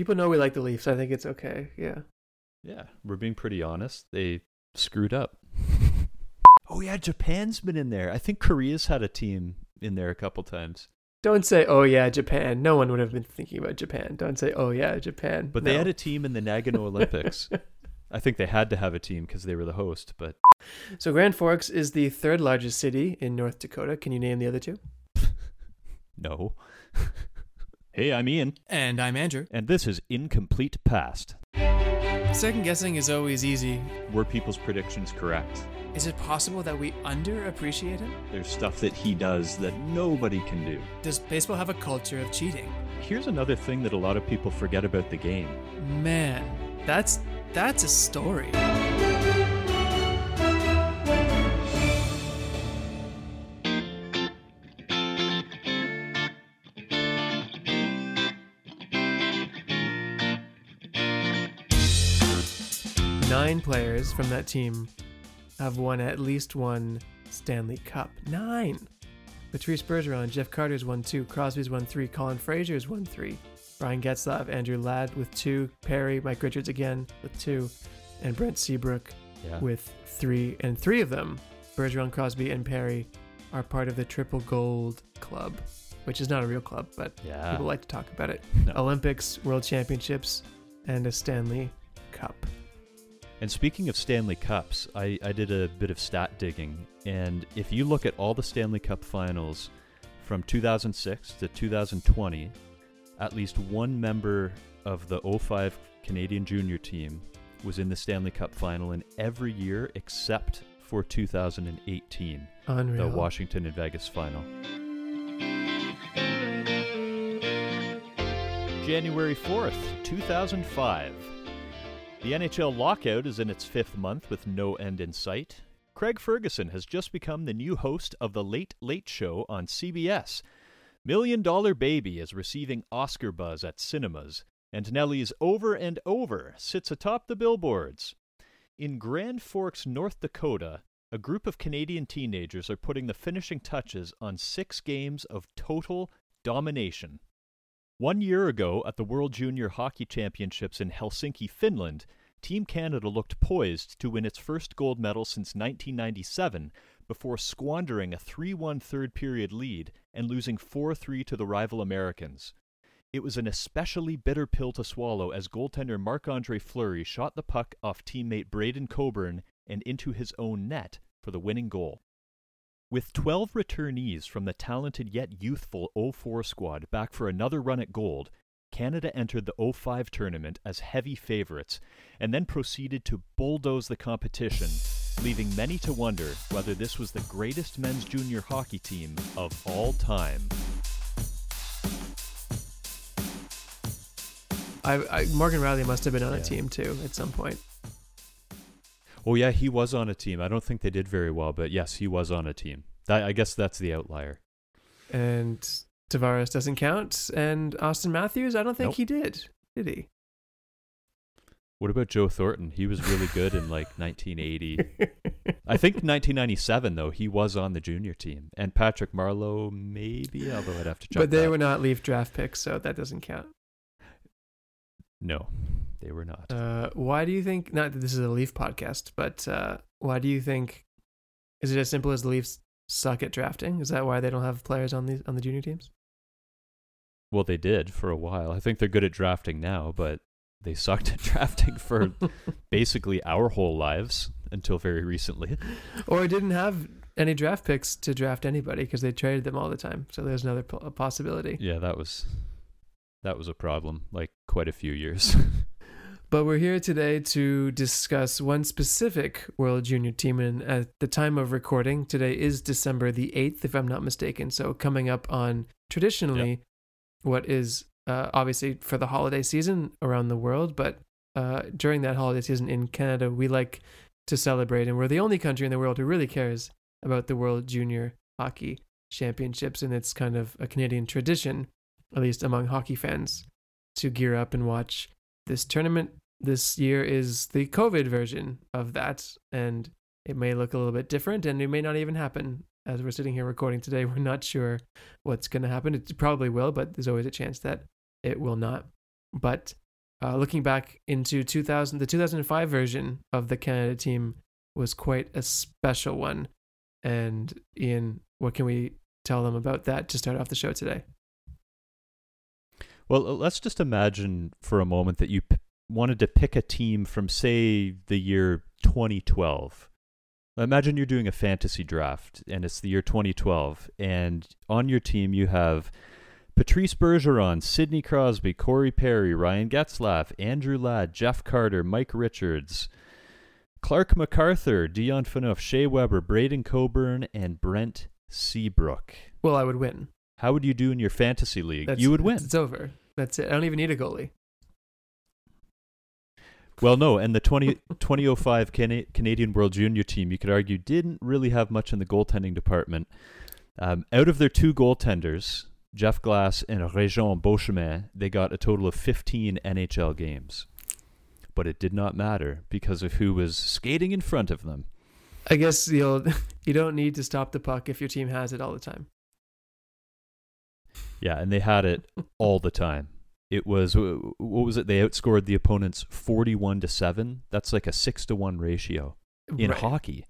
People know we like the Leafs. I think it's okay. Yeah. Yeah, we're being pretty honest. They screwed up. oh yeah, Japan's been in there. I think Korea's had a team in there a couple times. Don't say, "Oh yeah, Japan." No one would have been thinking about Japan. Don't say, "Oh yeah, Japan." But no. they had a team in the Nagano Olympics. I think they had to have a team because they were the host. But so Grand Forks is the third largest city in North Dakota. Can you name the other two? no. Hey, I'm Ian. And I'm Andrew. And this is Incomplete Past. Second guessing is always easy. Were people's predictions correct? Is it possible that we underappreciate him? There's stuff that he does that nobody can do. Does baseball have a culture of cheating? Here's another thing that a lot of people forget about the game. Man, that's that's a story. Nine players from that team have won at least one Stanley Cup. Nine. Patrice Bergeron, Jeff Carter's won two, Crosby's won three, Colin Fraser's won three, Ryan Getzlaf, Andrew Ladd with two, Perry, Mike Richards again with two, and Brent Seabrook yeah. with three. And three of them, Bergeron, Crosby, and Perry, are part of the Triple Gold Club, which is not a real club, but yeah. people like to talk about it. No. Olympics, World Championships, and a Stanley Cup. And speaking of Stanley Cups, I, I did a bit of stat digging. And if you look at all the Stanley Cup finals from 2006 to 2020, at least one member of the 05 Canadian junior team was in the Stanley Cup final in every year except for 2018, Unreal. the Washington and Vegas final. January 4th, 2005. The NHL lockout is in its fifth month with no end in sight. Craig Ferguson has just become the new host of The Late Late Show on CBS. Million Dollar Baby is receiving Oscar buzz at cinemas, and Nelly's Over and Over sits atop the billboards. In Grand Forks, North Dakota, a group of Canadian teenagers are putting the finishing touches on six games of total domination. One year ago, at the World Junior Hockey Championships in Helsinki, Finland, Team Canada looked poised to win its first gold medal since 1997 before squandering a 3 1 third period lead and losing 4 3 to the rival Americans. It was an especially bitter pill to swallow as goaltender Marc Andre Fleury shot the puck off teammate Braydon Coburn and into his own net for the winning goal. With 12 returnees from the talented yet youthful 04 squad back for another run at gold, Canada entered the 05 tournament as heavy favorites and then proceeded to bulldoze the competition, leaving many to wonder whether this was the greatest men's junior hockey team of all time. I, I Morgan Rielly must have been on yeah. a team too at some point. Oh yeah, he was on a team. I don't think they did very well, but yes, he was on a team. That, I guess that's the outlier. And Tavares doesn't count, and Auston Matthews, I don't think nope. he did. Did he? What about Joe Thornton? He was really good in like 1980. I think 1997 though he was on the junior team, and Patrick Marleau maybe, although I'd have to check. But they that. were not Leaf draft picks, so that doesn't count. No, they were not. Uh, why do you think? Not that this is a Leaf podcast, but uh, why do you think? Is it as simple as the Leafs suck at drafting? Is that why they don't have players on the on the junior teams? Well, they did for a while. I think they're good at drafting now, but they sucked at drafting for basically our whole lives until very recently. Or didn't have any draft picks to draft anybody because they traded them all the time. So there's another possibility. Yeah, that was that was a problem, like quite a few years. but we're here today to discuss one specific World Junior team. And at the time of recording, today is December the 8th, if I'm not mistaken. So coming up on traditionally yep. what is uh, obviously for the holiday season around the world. But uh, during that holiday season in Canada, we like to celebrate. And we're the only country in the world who really cares about the World Junior Hockey Championships. And it's kind of a Canadian tradition at least among hockey fans, to gear up and watch this tournament. This year is the COVID version of that, and it may look a little bit different, and it may not even happen. As we're sitting here recording today, we're not sure what's going to happen. It probably will, but there's always a chance that it will not. But uh, looking back into 2000, the 2005 version of the Canada team was quite a special one. And Ian, what can we tell them about that to start off the show today? Well, let's just imagine for a moment that you p- wanted to pick a team from, say, the year 2012. Imagine you're doing a fantasy draft and it's the year 2012, and on your team you have Patrice Bergeron, Sidney Crosby, Corey Perry, Ryan Getzlaf, Andrew Ladd, Jeff Carter, Mike Richards, Clarke MacArthur, Dion Phaneuf, Shea Weber, Braydon Coburn, and Brent Seabrook. Well, I would win. How would you do in your fantasy league? That's, you would win. It's over. That's it. I don't even need a goalie. Well, no, and the 20, 2005 Can- Canadian World Junior team, you could argue, didn't really have much in the goaltending department. Um, out of their two goaltenders, Jeff Glass and Réjean Beauchemin, they got a total of 15 NHL games. But it did not matter because of who was skating in front of them. I guess you'll you don't need to stop the puck if your team has it all the time. Yeah, and they had it all the time. It was what was it? They outscored the opponents forty-one to seven. That's like a six to one ratio in Right. hockey.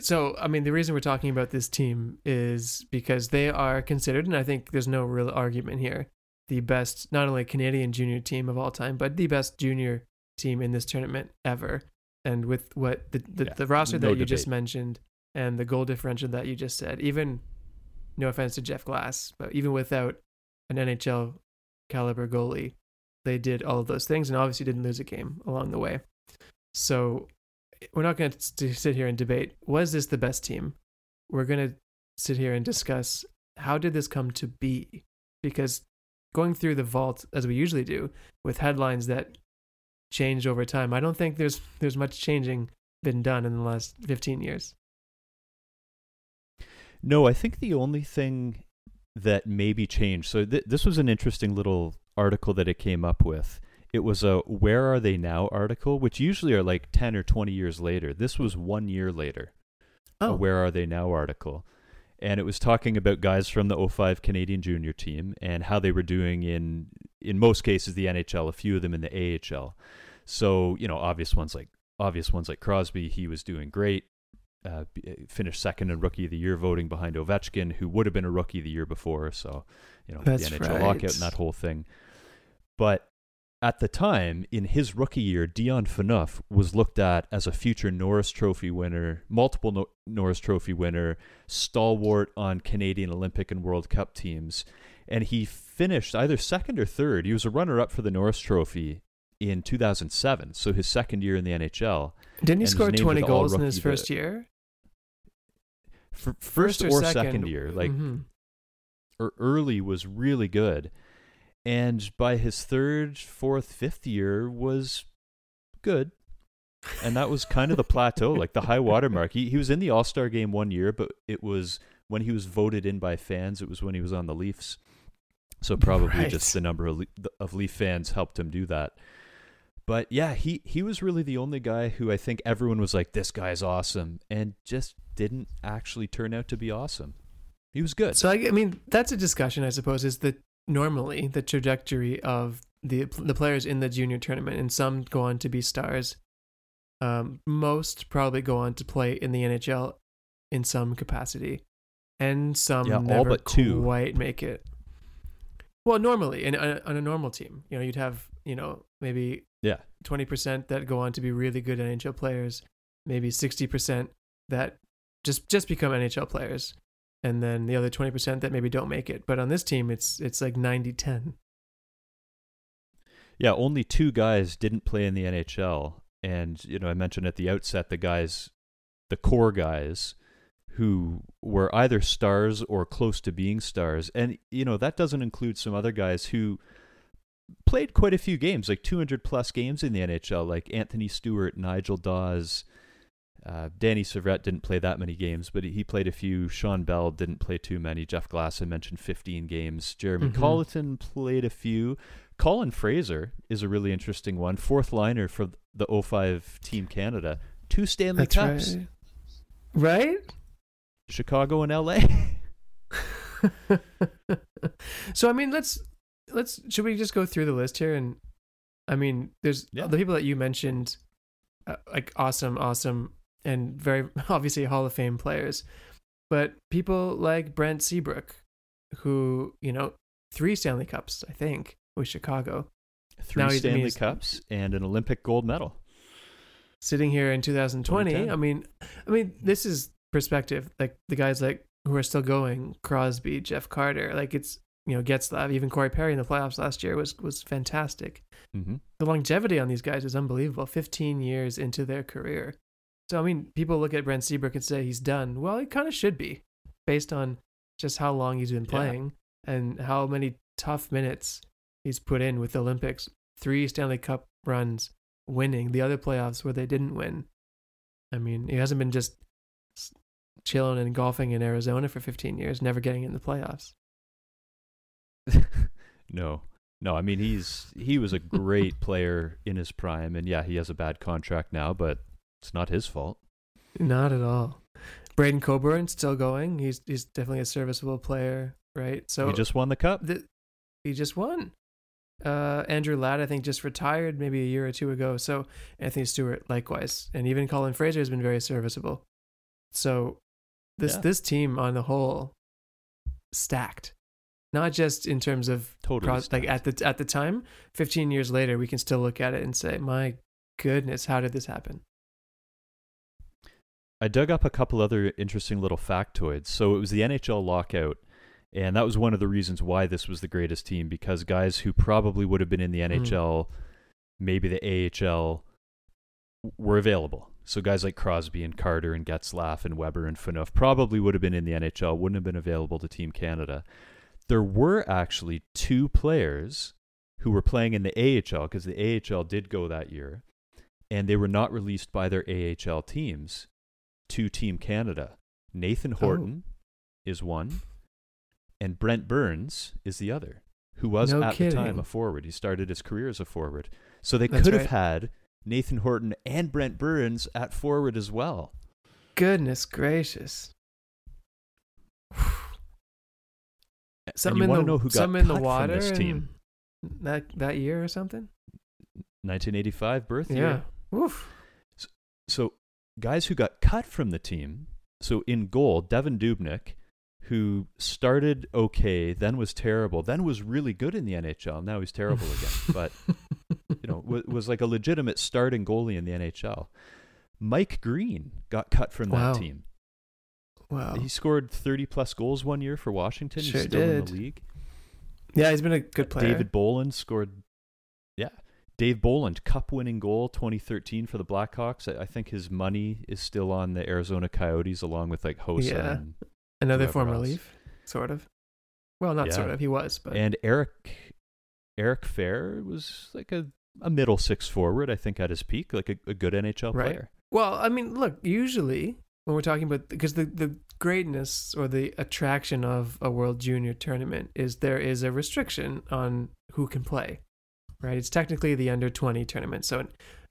So, I mean, the reason we're talking about this team is because they are considered, and I think there's no real argument here, the best, not only Canadian junior team of all time, but the best junior team in this tournament ever. And with what the, the, Yeah, the roster no that you just mentioned and the goal differential that you just said, even, no offense to Jeff Glass, but even without an NHL caliber goalie, they did all of those things and obviously didn't lose a game along the way. So we're not going to sit here and debate was this the best team? We're going to sit here and discuss how did this come to be? Because going through the vault as we usually do with headlines that change over time i don't think there's there's much changing been done in the last 15 years No, I think the only thing that maybe changed. So th- this was an interesting little article that it came up with. It was a "Where are they now?" article, which usually are like ten or twenty years later. This was one year later. a oh "Where are they now?" article, and it was talking about guys from the 05 Canadian junior team and how they were doing in in most cases the NHL, a few of them in the AHL. So you know, obvious ones like obvious ones like Crosby, he was doing great. Uh, finished second in rookie of the year voting behind Ovechkin, who would have been a rookie the year before. So, you know, That's the NHL right. lockout and that whole thing. But at the time, in his rookie year, Dion Phaneuf was looked at as a future Norris Trophy winner, multiple no- Norris Trophy winner, stalwart on Canadian Olympic and World Cup teams. And he finished either second or third. He was a runner up for the Norris Trophy in 2007, so his second year in the NHL. didn't he score 20 goals in his first year For first, or, second, year, like Mhm. or early was really good. And by his third, fourth, fifth year was good. And that was kind of the plateau, like the high water mark. He, he was in the All Star game one year, but it was when he was voted in by fans, it was when he was on the Leafs. So probably Right. just the number of, Le- of Leaf fans helped him do that. But yeah, he, he was really the only guy who I think everyone was like, this guy's awesome, and just didn't actually turn out to be awesome. He was good. So I, I mean, that's a discussion, I suppose, is that normally the trajectory of the the players in the junior tournament, and some go on to be stars. Um, most probably go on to play in the NHL in some capacity, and some Yeah, all never but two. quite make it. Well, normally, in on on a normal team, you know, you'd have you know maybe yeah. twenty percent that go on to be really good NHL players, maybe sixty percent that just just become NHL players, and then the other twenty percent that maybe don't make it. But on this team, it's it's like 90-10. Yeah, only two guys didn't play in the NHL. And, you know, I mentioned at the outset the guys, the core guys who were either stars or close to being stars. And, you know, that doesn't include some other guys who played quite a few games, like 200 plus games in the NHL, like Anthony Stewart, Nigel Dawes. Uh, Danny Syvret didn't play that many games, but he played a few. Shawn Belle didn't play too many. Jeff Glass, I mentioned 15 games. Jeremy Mhm. Colliton played a few. Colin Fraser is a really interesting one. Fourth liner for the 05 Team Canada. Two Stanley That's Cups. right. Right? Chicago and LA. so I mean, let's let's should we just go through the list here and I mean, there's Yeah. the people that you mentioned, uh, like awesome, awesome, and very obviously Hall of Fame players, but people like Brent Seabrook, who you know, three Stanley Cups, I think, with Chicago, Three Now he- I mean, Stanley Cups and an Olympic gold medal. sitting here in 2020. 2010. I mean, I mean, this is perspective. Like the guys like who are still going, Crosby, Jeff Carter, like it's you know Getzlaf, even Corey Perry in the playoffs last year was was fantastic. Mm-hmm. the longevity on these guys is unbelievable 15 years into their career so i mean people look at brent seabrook and say he's done well he kind of should be based on just how long he's been Yeah. playing and how many tough minutes he's put in with the olympics three stanley cup runs winning the other playoffs where they didn't win i mean he hasn't been just chilling and golfing in arizona for 15 years never getting in the playoffs no, no. I mean, he's he was a great player in his prime, and yeah, he has a bad contract now, but it's not his fault. Not at all. Braydon Coburn still going. He's he's definitely a serviceable player, right? So he just won the cup. the, he just won. Uh, Andrew Ladd, I think, just retired maybe a year or two ago. So Anthony Stewart, likewise, and even Colin Fraser has been very serviceable. So this Yeah. this team on the whole stacked, not just in terms of Totally pros- like at the at the time. Fifteen years later, we can still look at it and say, "My goodness, how did this happen?" I dug up a couple other interesting little factoids. So it was the NHL lockout, and that was one of the reasons why this was the greatest team because guys who probably would have been in the Mm. NHL, maybe the AHL, were available. So guys like Crosby and Carter and Getzlaf and Weber and Phaneuf probably would have been in the NHL, wouldn't have been available to Team Canada. There were actually two players who were playing in the AHL because the AHL did go that year, and they were not released by their AHL teams to Team Canada. Nathan Oh. Horton is one, and Brent Burns is the other, who was No at the time a forward. He started his career as a forward. So they That's could have had Nathan Horton and Brent Burns at forward as well. Goodness gracious. You in the know who got in the water from this team? that that year or something. 1985 birth Yeah. year. Oof. So guys who got cut from the team. So in goal, Devan Dubnyk, who started okay, then was terrible, then was really good in the NHL. Now he's terrible again. But you know, was, was like a legitimate starting goalie in the NHL. Mike Green got cut from Wow. that team. Wow. He scored 30 plus goals one year for Washington. Sure he's still in did. the league. Yeah, he's been a good uh, player. David Bolland scored. Yeah, Dave Bolland, cup-winning goal, 2013 for the Blackhawks. I, I think his money is still on the Arizona Coyotes, along with like Hossa Yeah. and, Another former else. Leaf, sort of. Well, not Yeah. sort of. He was, but and Eric. Eric Fehr was like a, a middle six forward, I think, at his peak, like a, a good NHL Right. player. Well, I mean, look, usually when we're talking about because the the greatness or the attraction of a World Junior tournament is there is a restriction on who can play. Right? It's technically the under 20 tournament. So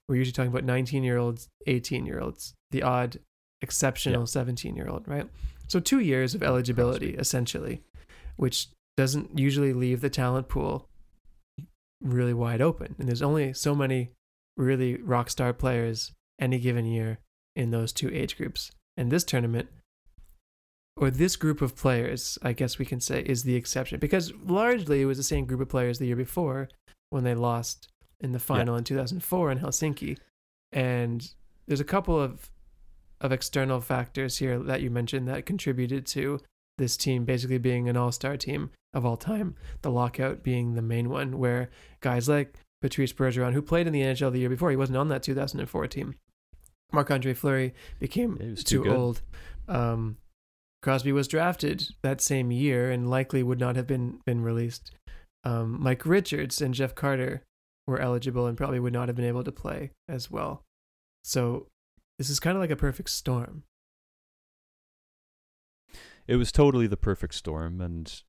we're usually talking about 19-year-olds, 18-year-olds, the odd exceptional Yeah. 17-year-old, right? So 2 years of eligibility essentially, which doesn't usually leave the talent pool really wide open. And there's only so many really rock star players any given year in those two age groups. And this tournament, or this group of players, I guess we can say, is the exception because largely it was the same group of players the year before when they lost in the final in 2004 in Helsinki. And there's a couple of of external factors here that you mentioned that contributed to this team basically being an all-star team of all time. The lockout being the main one, where guys like Patrice Bergeron, who played in the NHL the year before, he wasn't on that 2004 team. Marc Andre Fleury became Yeah, too too, old. Um, Crosby was drafted that same year and likely would not have been been released. Um, Mike Richards and Jeff Carter were eligible and probably would not have been able to play as well. So this is kind of like a perfect storm. It was totally the perfect storm, and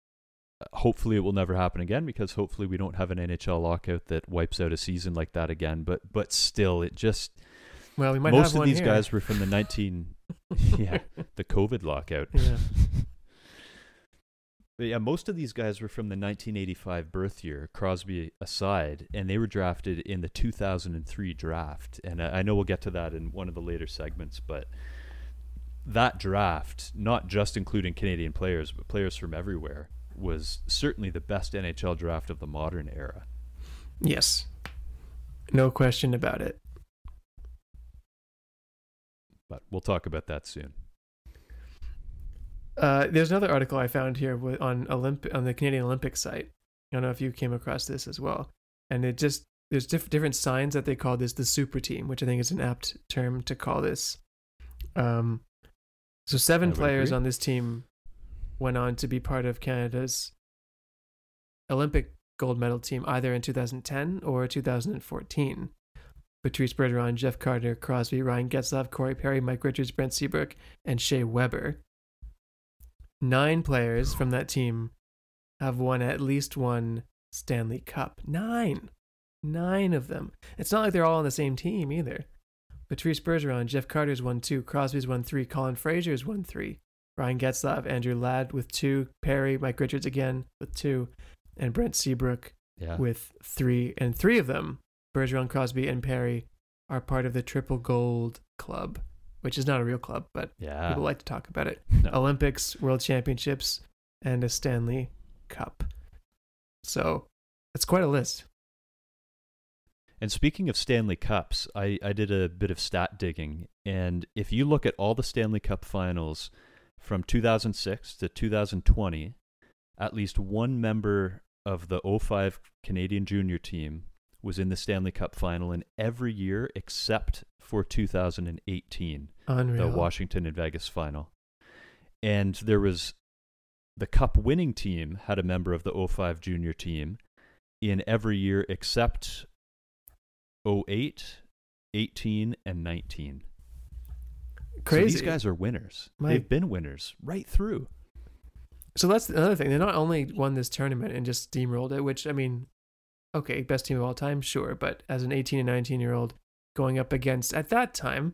uh, hopefully it will never happen again because hopefully we don't have an NHL lockout that wipes out a season like that again. But but still, it just Well, we might most of these here. guys were from the 19 yeah the COVID lockout. Yeah. But yeah, most of these guys were from the 1985 birth year, Crosby aside, and they were drafted in the 2003 draft. And I I know we'll get to that in one of the later segments, but that draft, not just including Canadian players, but players from everywhere, was certainly the best NHL draft of the modern era. Yes. No question about it. But we'll talk about that soon. Uh, there's another article I found here on Olymp- on the Canadian Olympic site. I don't know if you came across this as well. And it just there's diff- different signs that they call this the super team, which I think is an apt term to call this. Um, so seven players agree. on this team went on to be part of Canada's Olympic gold medal team either in 2010 or 2014. Patrice Bergeron, Jeff Carter, Crosby, Ryan Getzlaf, Corey Perry, Mike Richards, Brent Seabrook, and Shea Weber. Nine players from that team have won at least one Stanley Cup. Nine. Nine of them. It's not like they're all on the same team either. Patrice Bergeron, Jeff Carter's won two, Crosby's won three, Colin Fraser's won three, Ryan Getzlaf, Andrew Ladd with two, Perry, Mike Richards again with two, and Brent Seabrook Yeah. with three, and three of them, Bergeron, Crosby, and Perry, are part of the Triple Gold Club, which is not a real club, but yeah. people like to talk about it. No. Olympics, World Championships, and a Stanley Cup. So it's quite a list. And speaking of Stanley Cups, I, I did a bit of stat digging. And if you look at all the Stanley Cup finals from 2006 to 2020, at least one member of the 05 Canadian junior team was in the Stanley Cup final in every year except for 2018, Unreal. the Washington and Vegas final. And there was the cup winning team had a member of the 05 junior team in every year except 08, 18, and 19. Crazy. So these guys are winners. My- They've been winners right through. So that's another thing. They not only won this tournament and just steamrolled it, which I mean, okay, best team of all time, sure, but as an 18 and 19 year old going up against at that time,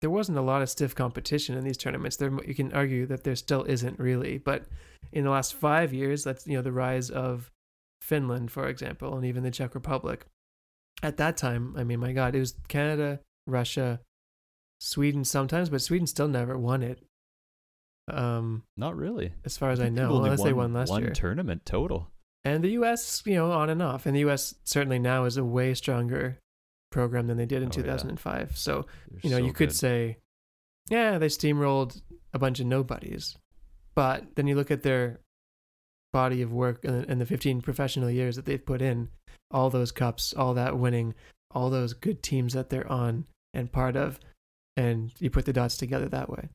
there wasn't a lot of stiff competition in these tournaments. There, you can argue that there still isn't really, but in the last five years, that's you know the rise of Finland, for example, and even the Czech Republic. At that time, I mean, my God, it was Canada, Russia, Sweden sometimes, but Sweden still never won it. Um, Not really. as far as I, they've know, unless they won last one year. One tournament total. And the U.S., you know, on and off. And the U.S. certainly now is a way stronger program than they did in Oh, yeah. 2005. So They're you know, so you could good. say, yeah, they steamrolled a bunch of nobodies, but then you look at their body of work and the 15 professional years that they've put in, all those cups, all that winning, all those good teams that they're on and part of, and you put the dots together that way.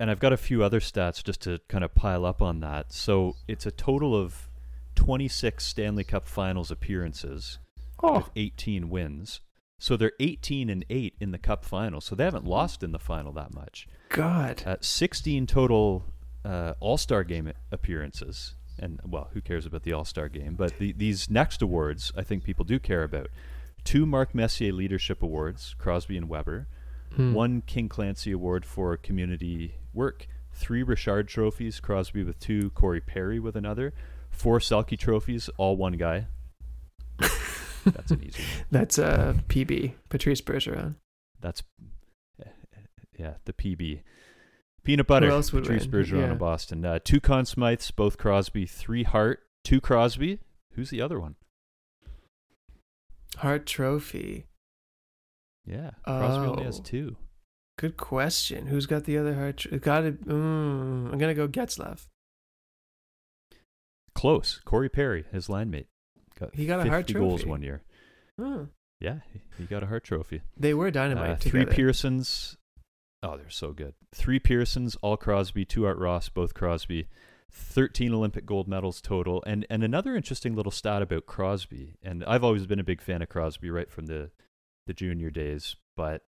And I've got a few other stats just to kind of pile up on that. So it's a total of 26 Stanley Cup Finals appearances with 18 wins. So they're 18 and 8 in the Cup final. So they haven't lost in the final that much. God, Uh, 16 total uh, All Star game appearances. And, well, who cares about the All Star game? But the, these next awards, I think people do care about. Two Mark Messier Leadership Awards, Crosby and Weber. Hmm. One King Clancy Award for community work. Three Richard trophies, Crosby with two, Corey Perry with another. Four Selke trophies, all one guy. That's an easy one. That's uh, PB, Patrice Bergeron. That's yeah, the PB. Peanut butter. else would Patrice win? Bergeron Yeah. of Boston. Uh, two Conn Smythes, both Crosby. Three Hart, two Crosby. Who's the other one? Hart Trophy. Yeah, Crosby only has Oh. two. Good question. Who's got the other Hart? Tr- got it. Mm, I'm gonna go Getzlaf. Close. Corey Perry, his line mate, got He got a 50 Hart goals Trophy. one year. Hmm. Yeah, he, got a Hart Trophy. They were dynamite Uh, three. Pearsons. Oh, they're so good. Three Pearsons, all Crosby, two Art Ross, both Crosby. 13 Olympic gold medals total. And and another interesting little stat about Crosby. And I've always been a big fan of Crosby right from the the junior days, but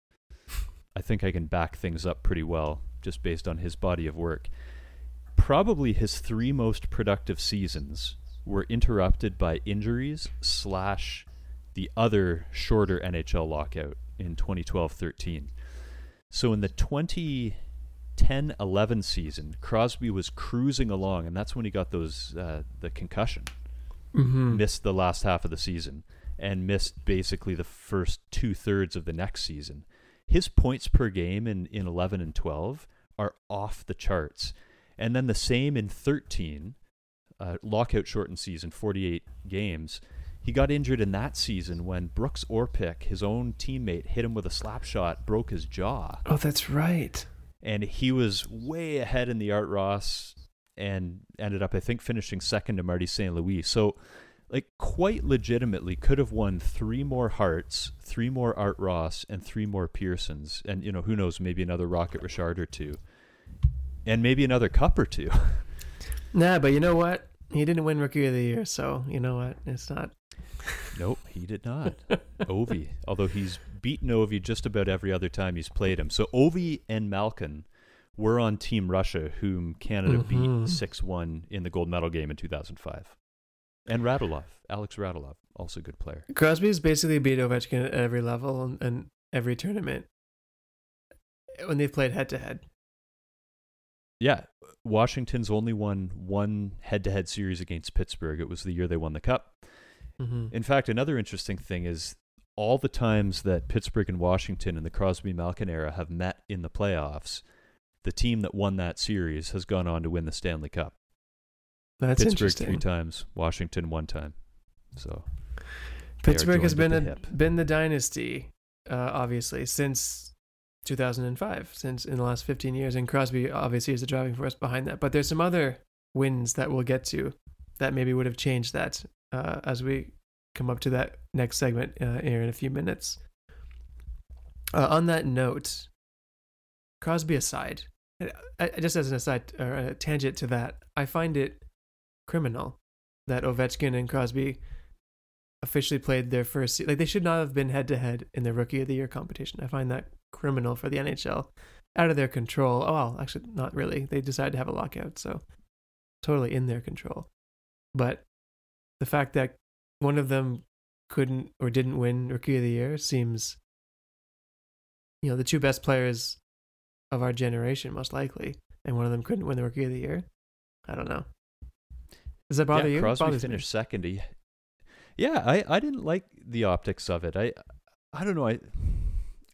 I think I can back things up pretty well just based on his body of work. Probably his three most productive seasons were interrupted by injuries slash the other shorter NHL lockout in 2012-13. So in the 2010 10-11 season, Crosby was cruising along, and that's when he got those uh, the concussion. Mm-hmm. Missed the last half of the season and missed basically the first two thirds of the next season. His points per game in, in 11 and 12 are off the charts. And then the same in 13, uh, lockout shortened season, 48 games. He got injured in that season when Brooks Orpik, his own teammate, hit him with a slap shot, broke his jaw. Oh, that's right. And he was way ahead in the Art Ross and ended up, I think, finishing second to Marty St. Louis. So, like, quite legitimately could have won three more Harts, three more Art Ross, and three more Pearsons. And, you know, who knows, maybe another Rocket Richard or two. And maybe another cup or two. Nah, but you know what? He didn't win Rookie of the Year, so you know what? It's not. Nope, he did not. Ovi, although he's beaten Ovi just about every other time he's played him. So Ovi and Malkin were on Team Russia, whom Canada Mhm. beat 6 1 in the gold medal game in 2005. And Radulov, Alex Radulov, also a good player. Crosby Crosby's basically beat Ovechkin at every level and, and every tournament when they've played head to head. Yeah, Washington's only won one head to head series against Pittsburgh. It was the year they won the Cup. Mm-hmm. In fact, another interesting thing is all the times that Pittsburgh and Washington in the Crosby Malkin era have met in the playoffs, the team that won that series has gone on to win the Stanley Cup. That's Pittsburgh interesting. three times, Washington one time. So Pittsburgh has been a, the been the dynasty, uh, obviously, since 2005, since in the last 15 years. And Crosby obviously is the driving force behind that. But there's some other wins that we'll get to that maybe would have changed that uh, as we come up to that next segment uh, here in a few minutes. Uh, on that note, Crosby aside, I, I, just as an aside or a tangent to that, I find it criminal that Ovechkin and Crosby officially played their first like they should not have been head to head in the rookie of the year competition. I find that criminal for the NHL, out of their control. Oh well, actually not really. They decided to have a lockout, so totally in their control. But the fact that one of them couldn't or didn't win rookie of the year seems you know, the two best players of our generation most likely, and one of them couldn't win the rookie of the year. I don't know. Does that bother yeah, you? Crosby bothers me. finished second. He, yeah, I, I didn't like the optics of it. I I don't know. I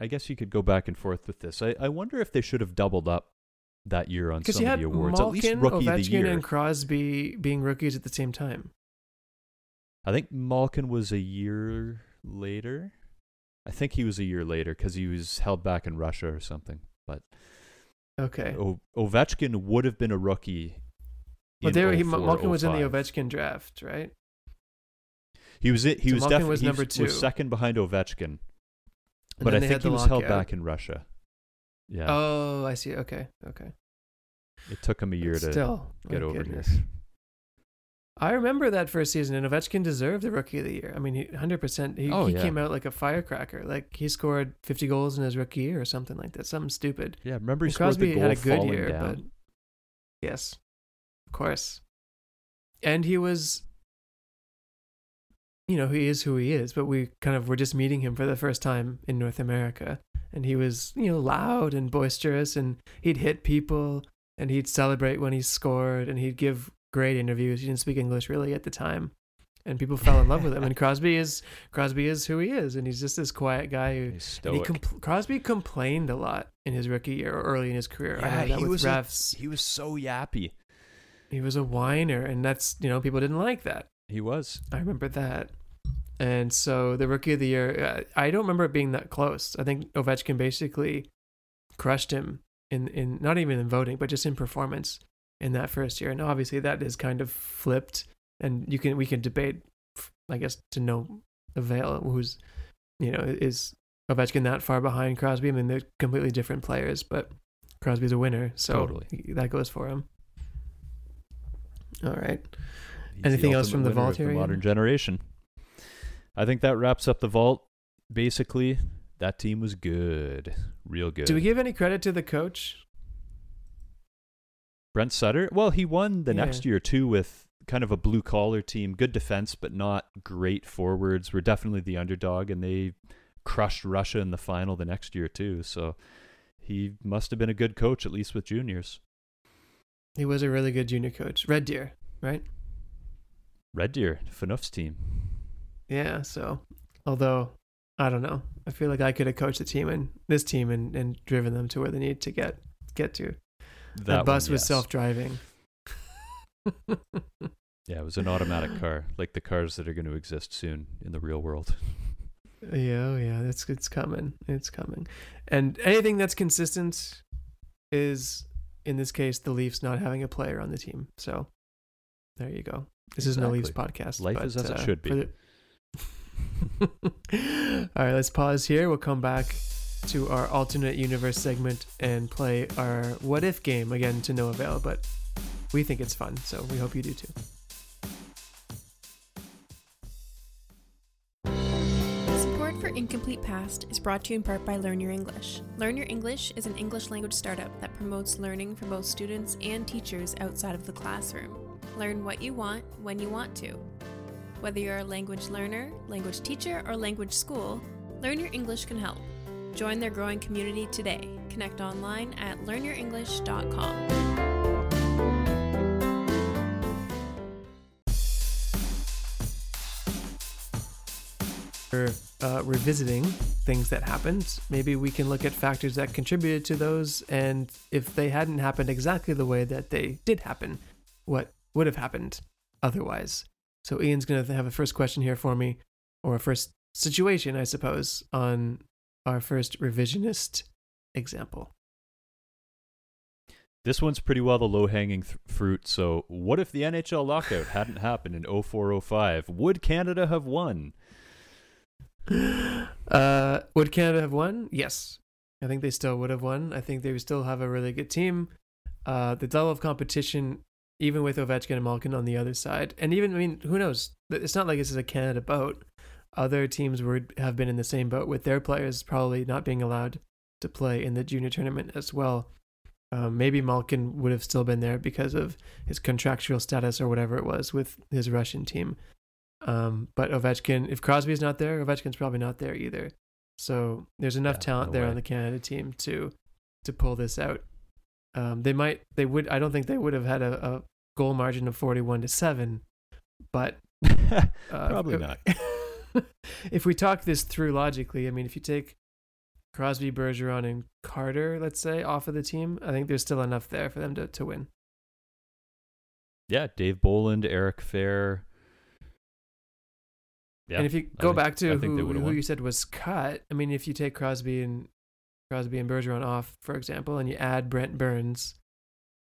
I guess you could go back and forth with this. I, I wonder if they should have doubled up that year on some of the awards. At least Malkin, rookie of the Ovechkin, year. and Crosby being rookies at the same time. I think Malkin was a year later. I think he was a year later because he was held back in Russia or something. But Okay. o- Ovechkin would have been a rookie. But there, he, Malkin was in the oh oh Ovechkin draft, right? He was it. He So was definitely was number two. was second behind Ovechkin, And but I think he was held lockout. back in Russia. Yeah, Oh, I see. Okay, okay. it took him a year But to Still, get over goodness. here. I remember that first season, and Ovechkin deserved the Rookie of the Year. I mean, he, 100%. He, Oh, he yeah. came out like a firecracker. Like, he scored 50 goals in his rookie year or something like that. Something stupid. Yeah, remember he And scored Crosby had a good year, down. but yes, of course. And he was, you know, he is who he is. But we kind of were just meeting him for the first time in North America, and he was, you know, loud and boisterous, and he'd hit people, and he'd celebrate when he scored, and he'd give great interviews. He didn't speak English really at the time. And people fell in love with him. And Crosby is Crosby is who he is, and he's just this quiet guy who He's and he compl- Crosby complained a lot in his rookie year or early in his career. I Yeah, know that he with was a- refs. he was so yappy. He was a whiner, and that's you know people didn't like that. He was. I remember that. And so the rookie of the year, uh, I don't remember it being that close. I think Ovechkin basically crushed him in in not even in voting, but just in performance in that first year. And obviously that is kind of flipped, and you can we can debate, I guess, to no avail who's you know is Ovechkin that far behind Crosby. I mean, they're completely different players, but Crosby's a winner, so Totally. that goes for him. All right. He's Anything else from the vault the here, modern generation. I think that wraps up the vault. Basically, that team was good, real good. Do we give any credit to the coach? Brent Sutter? Well, he won the Yeah. next year too with kind of a blue collar team, good defense, but not great forwards. We're definitely the underdog, and they crushed Russia in the final the next year too. So he must have been a good coach, at least with juniors. He was a really good junior coach. Red Deer, right? Red Deer, Phaneuf's team. Yeah. So, although I don't know, I feel like I could have coached the team and this team and, and driven them to where they need to get get to. That That bus one, was yes. self driving. Yeah, it was an automatic car, like the cars that are going to exist soon in the real world. Yeah, oh yeah, it's it's coming. It's coming. And anything that's consistent is in this case the Leafs not having a player on the team. So there you go. This is no Leafs podcast. Life but, is as it uh, should be. the- All right, let's pause here. We'll come back to our alternate universe segment and play our what if game again to no avail, but we think it's fun, so we hope you do too. For Incomplete Past is brought to you in part by Learn Your English. Learn Your English is an English language startup that promotes learning for both students and teachers outside of the classroom. Learn what you want when you want to. Whether you're a language learner, language teacher, or language school, Learn Your English can help. Join their growing community today. Connect online at learnyourenglish.com. We're uh, revisiting things that happened. Maybe we can look at factors that contributed to those, and if they hadn't happened exactly the way that they did happen, what would have happened otherwise? So Ian's going to have a first question here for me, or a first situation, I suppose, on our first revisionist example. This one's pretty well the low hanging th- fruit. So, what if the NHL lockout hadn't happened in 0405? Would Canada have won? Uh, would Canada have won? Yes. I think they still would have won. I think they would still have a really good team. Uh, the level of competition, even with Ovechkin and Malkin on the other side, and even I mean, who knows? It's not like this is a Canada boat. Other teams would have been in the same boat with their players probably not being allowed to play in the junior tournament as well. Um, maybe Malkin would have still been there because of his contractual status or whatever it was with his Russian team. Um, but Ovechkin, if Crosby's not there, Ovechkin's probably not there either. So there's enough Yeah, talent no there way. on the Canada team to to pull this out. Um, they might, they would. I don't think they would have had a, a goal margin of forty-one to seven, but uh, Probably if- not. if we talk this through logically, I mean, if you take Crosby, Bergeron, and Carter, let's say, off of the team, I think there's still enough there for them to, to win. yeah, Dave Bolland, Eric Fehr. Yeah, and if you go think- back to think who, who won. you said was cut, I mean, if you take Crosby and Crosby and Bergeron off, for example, and you add Brent Burns,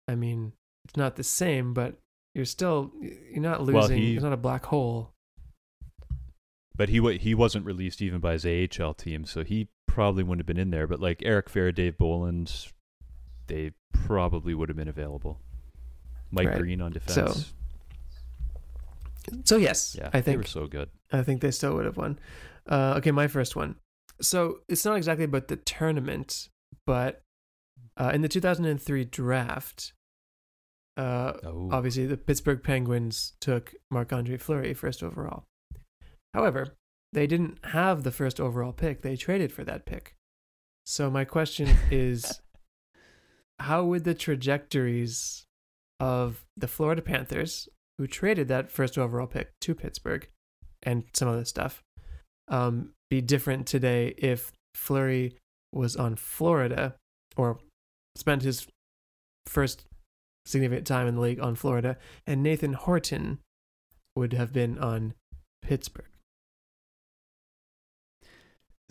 I mean, it's not the same, but you're still you're not losing. Well, he- it's not a black hole. But he he wasn't released even by his AHL team, so he probably wouldn't have been in there. But like Eric Fehr, Dave Bolland, they probably would have been available. Mike Right. Green on defense. So, So yes, yeah, I they were think so good. I think they still would have won. Uh, okay, my first one. So it's not exactly about the tournament, but uh, in the 2003 draft, uh, Oh, obviously the Pittsburgh Penguins took Marc Andre Fleury first overall. However, they didn't have the first overall pick. They traded for that pick. So my question is how would the trajectories of the Florida Panthers, who traded that first overall pick to Pittsburgh and some other stuff, um, be different today if Fleury was on Florida or spent his first significant time in the league on Florida, and Nathan Horton would have been on Pittsburgh.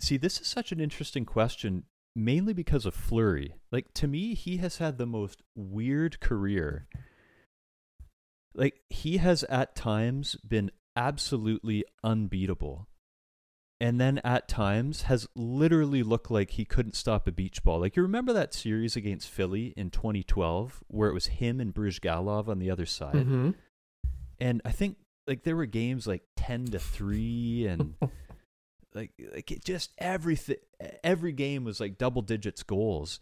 See, this is such an interesting question, mainly because of Fleury. Like to me, he has had the most weird career. Like he has at times been absolutely unbeatable. And then at times has literally looked like he couldn't stop a beach ball. Like you remember that series against Philly in 2012 where it was him and Bryzgalov on the other side? Mm-hmm. And I think like there were games like 10 to 3 and like like it just everything every game was like double digits goals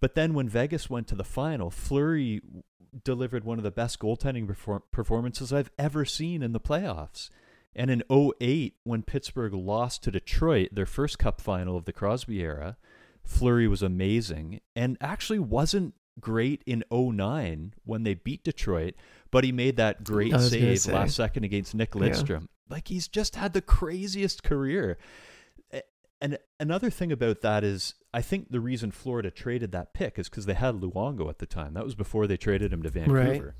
but then when vegas went to the final Fleury delivered one of the best goaltending perform- performances i've ever seen in the playoffs and in 08 when pittsburgh lost to detroit their first cup final of the crosby era Fleury was amazing and actually wasn't great in 09 when they beat Detroit, but he made that great I was gonna save say. last second against Nick Yeah. Lidstrom. Like he's just had the craziest career. And another thing about that is, I think the reason Florida traded that pick is because they had Luongo at the time. That was before they traded him to Vancouver.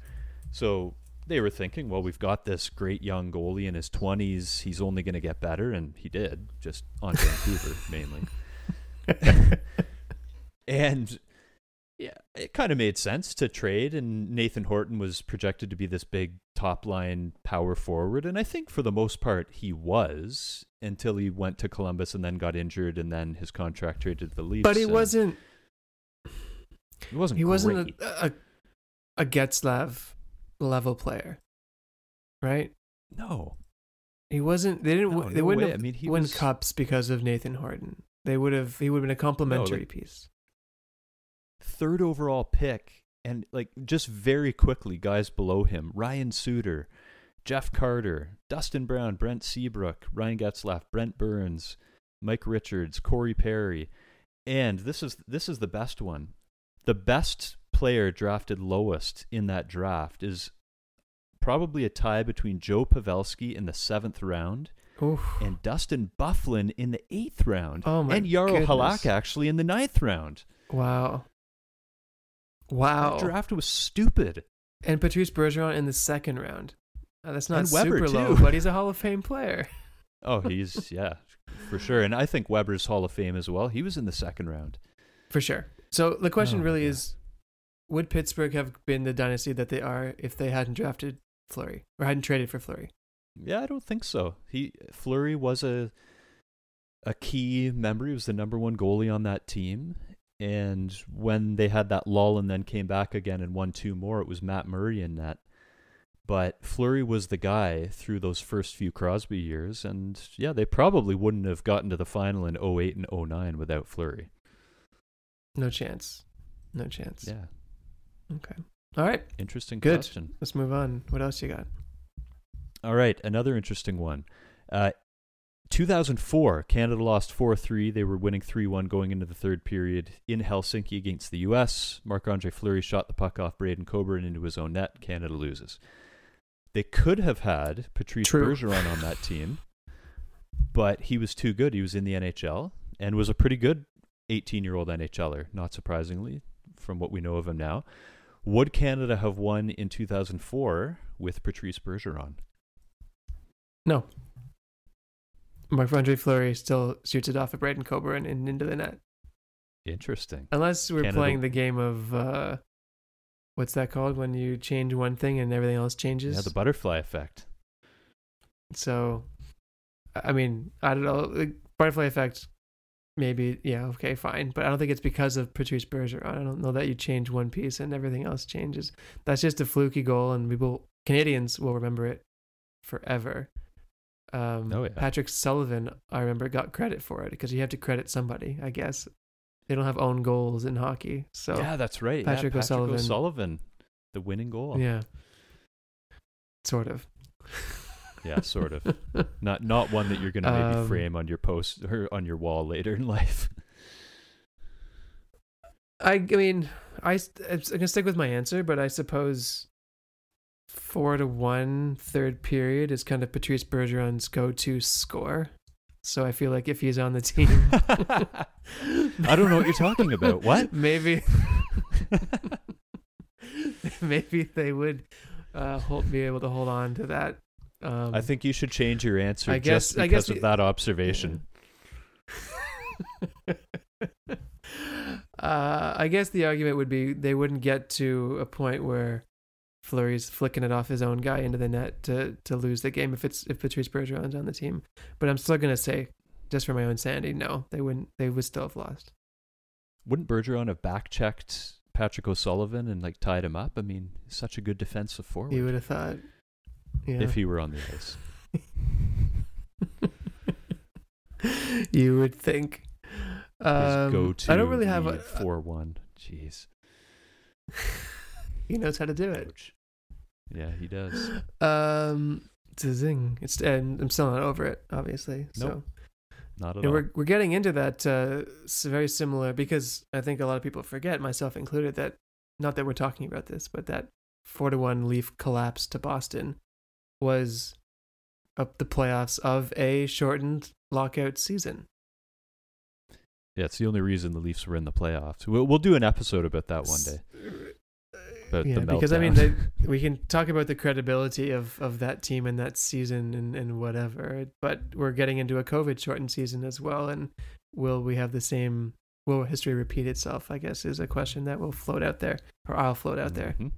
So they were thinking, well, we've got this great young goalie in his 20s. He's only going to get better. And he did, just on Vancouver mainly. And yeah, it kind of made sense to trade. And Nathan Horton was projected to be this big top line power forward. And I think for the most part, he was until he went to Columbus and then got injured. And then his contract traded to the Leafs. but he wasn't. He wasn't. He wasn't a, a a Getzlaf level player, right? No. He wasn't. They didn't. No, they no wouldn't way. have I mean, he won was- cups because of Nathan Horton. They would have. He would have been a complementary like- piece. third overall pick and like just very quickly guys below him Ryan Suter, Jeff Carter, Dustin Brown, Brent Seabrook, Ryan Getzlaf, Brent Burns, Mike Richards, Corey Perry. And this is this is the best one. The best player drafted lowest in that draft is probably a tie between Joe Pavelski in the seventh round Oof. and Dustin Byfuglien in the eighth round. Oh my and Yarrow goodness. Halak actually in the ninth round. Wow. Wow. That draft was stupid. And Patrice Bergeron in the second round. Uh, that's not And Weber, super low, too. but he's a Hall of Fame player. Oh, he's yeah, for sure. And I think Weber's Hall of Fame as well. He was in the second round. For sure. So the question Oh, really yeah. is would Pittsburgh have been the dynasty that they are if they hadn't drafted Fleury or hadn't traded for Fleury? Yeah, I don't think so. He Fleury was a a key member. He was the number one goalie on that team. And when they had that lull and then came back again and won two more, it was Matt Murray in net. But Fleury was the guy through those first few Crosby years. And yeah, they probably wouldn't have gotten to the final in 08 and 09 without Fleury. No chance. No chance. Yeah, Okay. All right. interesting Good. question. Let's move on. What else you got? All right, another interesting one. Uh, 2004, Canada lost 4 3. They were winning 3 1 going into the third period in Helsinki against the U.S. Marc Andre Fleury shot the puck off Braydon Coburn into his own net. Canada loses. They could have had Patrice True. Bergeron on that team, but he was too good. He was in the NHL and was a pretty good 18 year old NHLer, not surprisingly, from what we know of him now. Would Canada have won in 2004 with Patrice Bergeron? No. Marc Andre Fleury still shoots it off of Braydon Coburn and into the net. Interesting. Unless we're Canada- playing the game of uh, what's that called when you change one thing and everything else changes. Yeah, the butterfly effect. So, I mean, I don't know. Like, butterfly effect, maybe. Yeah, okay, fine. But I don't think it's because of Patrice Bergeron. I don't know that you change one piece and everything else changes. That's just a fluky goal, and people, Canadians, will remember it forever. Um, Oh, yeah. Patrick Sullivan, I remember, got credit for it because you have to credit somebody, I guess. They don't have own goals in hockey. So, yeah, that's right. Patrick yeah, Patrick O'Sullivan. O'Sullivan, the winning goal. yeah. Sort of. Yeah, sort of. Not not one that you're gonna maybe Um, frame on your post or on your wall later in life. I, I mean, I, I'm gonna stick with my answer, but I suppose four to one third period is kind of Patrice Bergeron's go-to score. So I feel like if he's on the team, I don't know what you're talking about. What? Maybe, maybe they would uh, hold, be able to hold on to that. Um, I think you should change your answer I guess- just I because guess of the- that observation. uh, I guess the argument would be they wouldn't get to a point where Fleury's flicking it off his own guy into the net to to lose the game if it's if Patrice Bergeron's on the team. But I'm still gonna say, just for my own sanity, no, they wouldn't. They would still have lost. Wouldn't Bergeron have back checked Patrick O'Sullivan and like tied him up? I mean, such a good defensive forward. You would have thought. Yeah. if he were on the ice. you would think. Um, go-to I don't really have a. four one. Jeez, he knows how to do it. Yeah, he does. Um, it's a zing. It's and I'm still not over it, obviously. Nope. Not at And all. we're we're getting into that uh, very similar because I think a lot of people forget, myself included, that not that we're talking about this, but that four to one Leaf collapse to Boston was up the playoffs of a shortened lockout season. Yeah, it's the only reason the Leafs were in the playoffs. We'll, we'll do an episode about that one day. About yeah, the because I mean, they, we can talk about the credibility of, of that team and that season and, and whatever, but we're getting into a COVID shortened season as well. And will we have the same, will history repeat itself? I guess is a question that will float out there, or I'll float out there. Mhm.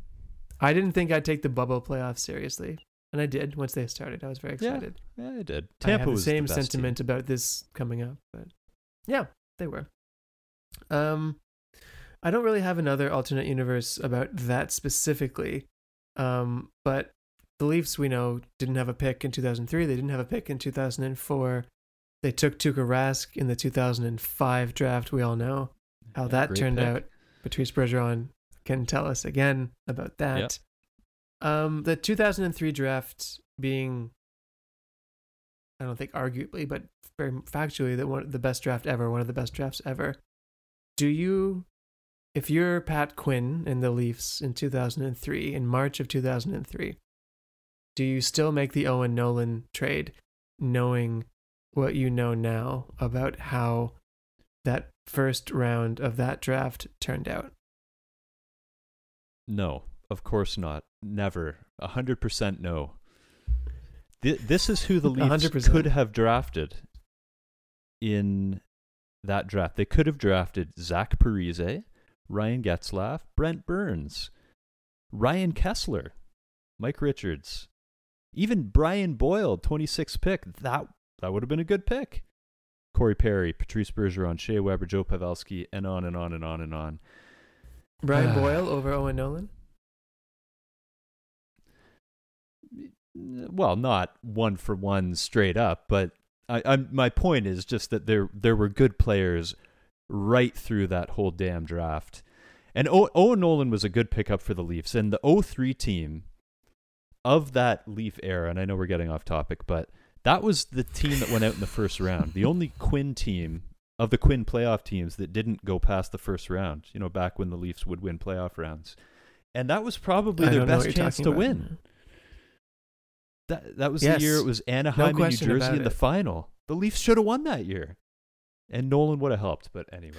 I didn't think I'd take the bubble playoffs seriously, and I did once they started. I was very excited. Yeah, I did. I Tampa have the was same the best team. sentiment about this coming up, but yeah, they were. Um, I don't really have another alternate universe about that specifically, um, but the Leafs we know didn't have a pick in 2003. They didn't have a pick in 2004. They took Tuukka Rask in the 2005 draft. We all know how Yeah, that turned pick. out. Patrice Bergeron can tell us again about that. Um, the 2003 draft being, I don't think arguably, but very factually, that one the best draft ever, one of the best drafts ever. Do you, if you're Pat Quinn and the Leafs in 2003, in March of 2003, do you still make the Owen Nolan trade, knowing what you know now about how that first round of that draft turned out? No, of course not. Never. A hundred percent no. Th- this is who the Leafs 100%. could have drafted in that draft. They could have drafted Zach Parise, Ryan Getzlaf, Brent Burns, Ryan Kesler, Mike Richards, even Brian Boyle, 26th pick. That that would have been a good pick. Corey Perry, Patrice Bergeron, Shea Weber, Joe Pavelski, and on and on and on and on. Brian. Boyle over Owen Nolan? well, not one for one straight up, but I, I'm my point is just that there there were good players right through that whole damn draft, and o- Owen Nolan was a good pickup for the Leafs, and the 03 team of that Leaf era, and I know we're getting off topic, but that was the team that went out in the first round, the only Quinn team of the Quinn playoff teams that didn't go past the first round. You know, back when the Leafs would win playoff rounds, and that was probably I their don't know what best chance to about. win. That that was Yes. the year it was Anaheim and New Jersey in the it. final. The Leafs should have won that year, and Nolan would have helped. But anyway,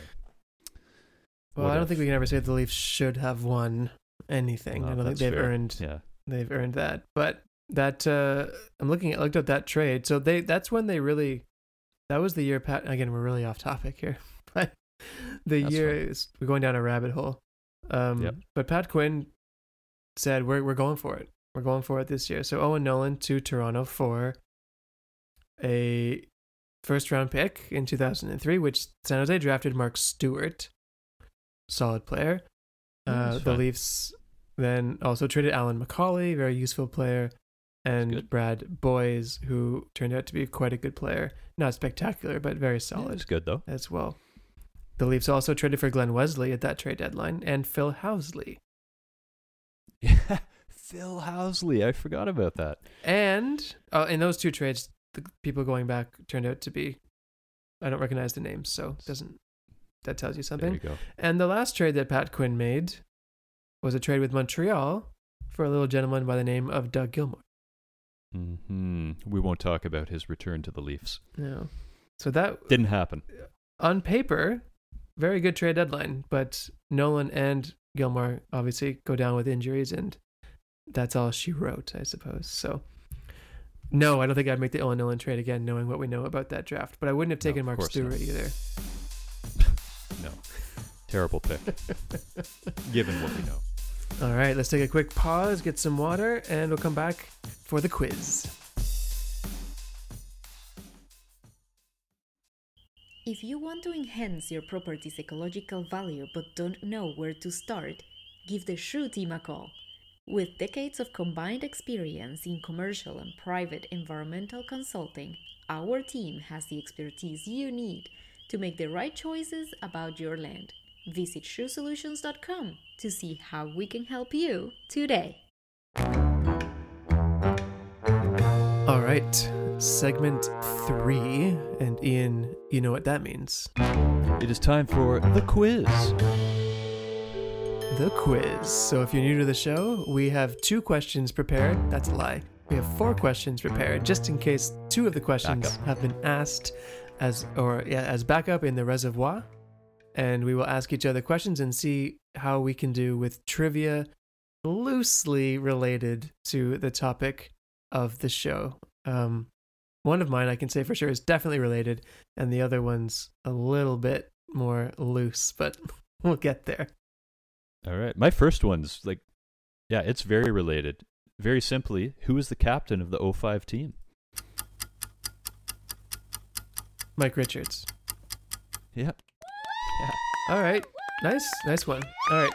Well, What I don't if? think we can ever say the Leafs should have won anything. No, I don't think they've fair. earned yeah, they've earned that. But that uh I'm looking at looked at that trade. So they that's when they really that was the year Pat again, we're really off topic here. But the That's year is we're going down a rabbit hole. Um Yep. but Pat Quinn said we're we're going for it. We're going for it this year. So Owen Nolan to Toronto for a first round pick in 2003, which San Jose drafted Mark Stuart, solid player. Uh, the. Leafs then also traded Alyn McCauley, very useful player, and. Brad Boyes, who turned out to be quite a good player. Not spectacular, but very solid it's good though. as well. The Leafs also traded for Glen Wesley at that trade deadline and Phil Housley. Yeah, Phil Housley. I forgot about that. And uh, in those two trades, the people going back turned out to be, I don't recognize the names, so it doesn't that tells you There something? you go. And the last trade that Pat Quinn made was a trade with Montreal for a little gentleman by the name of Doug Gilmour. hmm We won't talk about his return to the Leafs. No. So that Didn't happen. on paper, very good trade deadline, but Nolan and Gilmour obviously go down with injuries, and that's all she wrote, I suppose. So, no, I don't think I'd make the Owen Nolan trade again, knowing what we know about that draft. But I wouldn't have taken of Mark course Stuart not. either. No, terrible pick. given what we know. All right, let's take a quick pause, get some water, and we'll come back for the quiz. If you want to enhance your property's ecological value but don't know where to start, give the Shrew team a call. With decades of combined experience in commercial and private environmental consulting, our team has the expertise you need to make the right choices about your land. Visit shrewsolutions.com to see how we can help you today. All right, segment three. And Ian, you know what that means. It is time for the quiz. The quiz. So if you're new to the show, we have two questions prepared. That's a lie. We have four questions prepared, just in case two of the questions have been asked as or yeah, as backup in the reservoir. And we will ask each other questions and see how we can do with trivia loosely related to the topic of the show. Um, one of mine I can say for sure is definitely related, and the other one's a little bit more loose, but we'll get there. All right. My first one's like, yeah, it's very related. Very simply, who is the captain of the 05 team? Mike Richards. Yeah. Yeah. All right. Nice. Nice one. All right.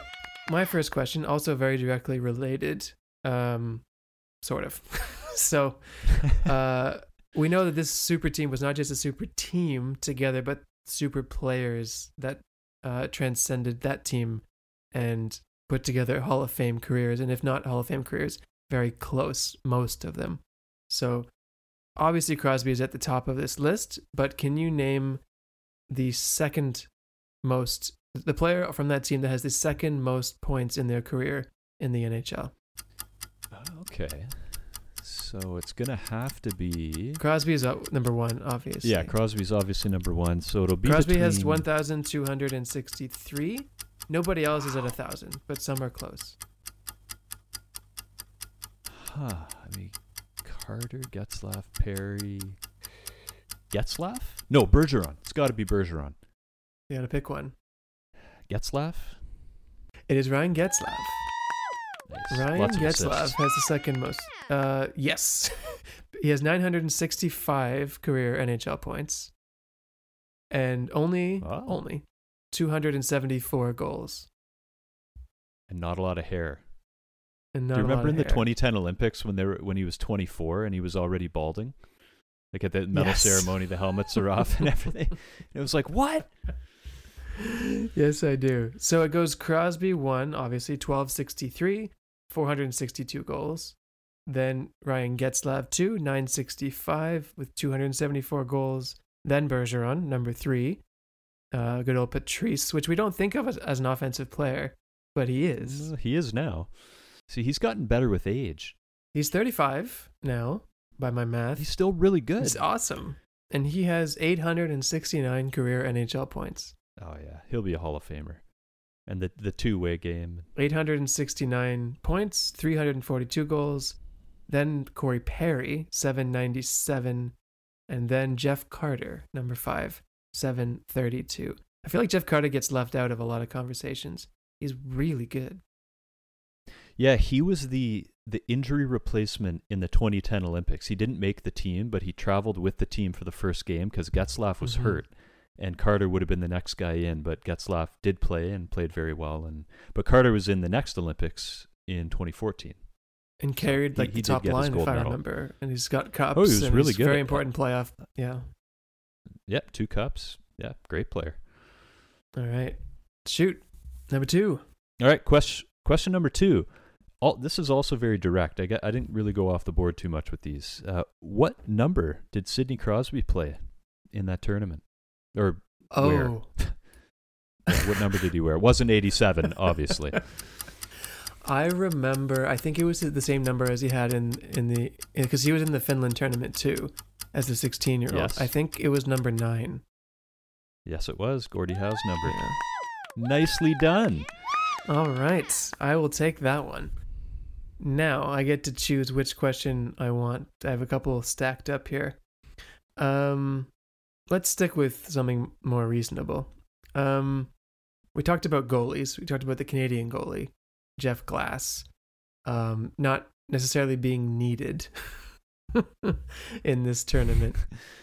My first question, also very directly related, um, sort of. so, uh, we know that this super team was not just a super team together, but super players that uh, transcended that team and put together Hall of Fame careers. And if not Hall of Fame careers, very close, most of them. So, obviously, Crosby is at the top of this list, but can you name the second most the player from that team that has the second most points in their career in the NHL. Okay. So it's going to have to be. Crosby is up number one, obviously. Yeah, Crosby's obviously number one. So it'll be. Crosby has 1,263. Nobody else is at a 1,000, but some are close. Huh. I mean, Carter, Getzlaf, Perry. Getzlaf? No, Bergeron. It's got to be Bergeron. You gotta pick one. Getzlaf? It is Ryan Getzlaf. Nice. Ryan Getzlaf has the second most. Uh, yes. he has 965 career NHL points and only, Wow. only 274 goals. And not a lot of hair. And not Do you remember in the hair. 2010 Olympics when they were when he was 24 and he was already balding? Like at the medal Yes. ceremony, the helmets are off and everything. It was like, what? yes, I do. So it goes Crosby one, obviously 1263, 462 goals. Then Ryan Getzlaf two, 965 with 274 goals. Then Bergeron, number three. Uh, good old Patrice, which we don't think of as, as an offensive player, but he is. He is now. See, he's gotten better with age. He's 35 now, by my math. He's still really good. He's awesome. And he has 869 career NHL points. Oh yeah, he'll be a Hall of Famer. And the the two way game. 869 points, 342 goals. Then Corey Perry, 797. And then Jeff Carter, number five, 732. I feel like Jeff Carter gets left out of a lot of conversations. He's really good. Yeah, he was the the injury replacement in the 2010 Olympics. He didn't make the team, but he traveled with the team for the first game because Getzlaf was Mhm. hurt, and Carter would have been the next guy in. But Getzlaf did play and played very well. And but Carter was in the next Olympics in 2014. And carried he- like he the did top line, if I medal. remember. And he's got cups. Oh, he was and really he's good Very important playoff. Yeah. Yep, two cups. Yeah, great player. All right. Shoot. Number two. All right, question question number two. All, this is also very direct. I got, I didn't really go off the board too much with these. Uh, what number did Sidney Crosby play in that tournament? Or Oh. Where? yeah, what number did he wear? It wasn't 87, obviously. I remember. I think it was the same number as he had in in the because he was in the Finland tournament too, as a 16 year old. I think it was number nine. yes, it was Gordie Howe's number. Yeah. Nicely done. All right, I will take that one. Now I get to choose which question I want. I have a couple stacked up here. Um, let's stick with something more reasonable. Um, we talked about goalies. We talked about the Canadian goalie, Jeff Glass, um, not necessarily being needed in this tournament,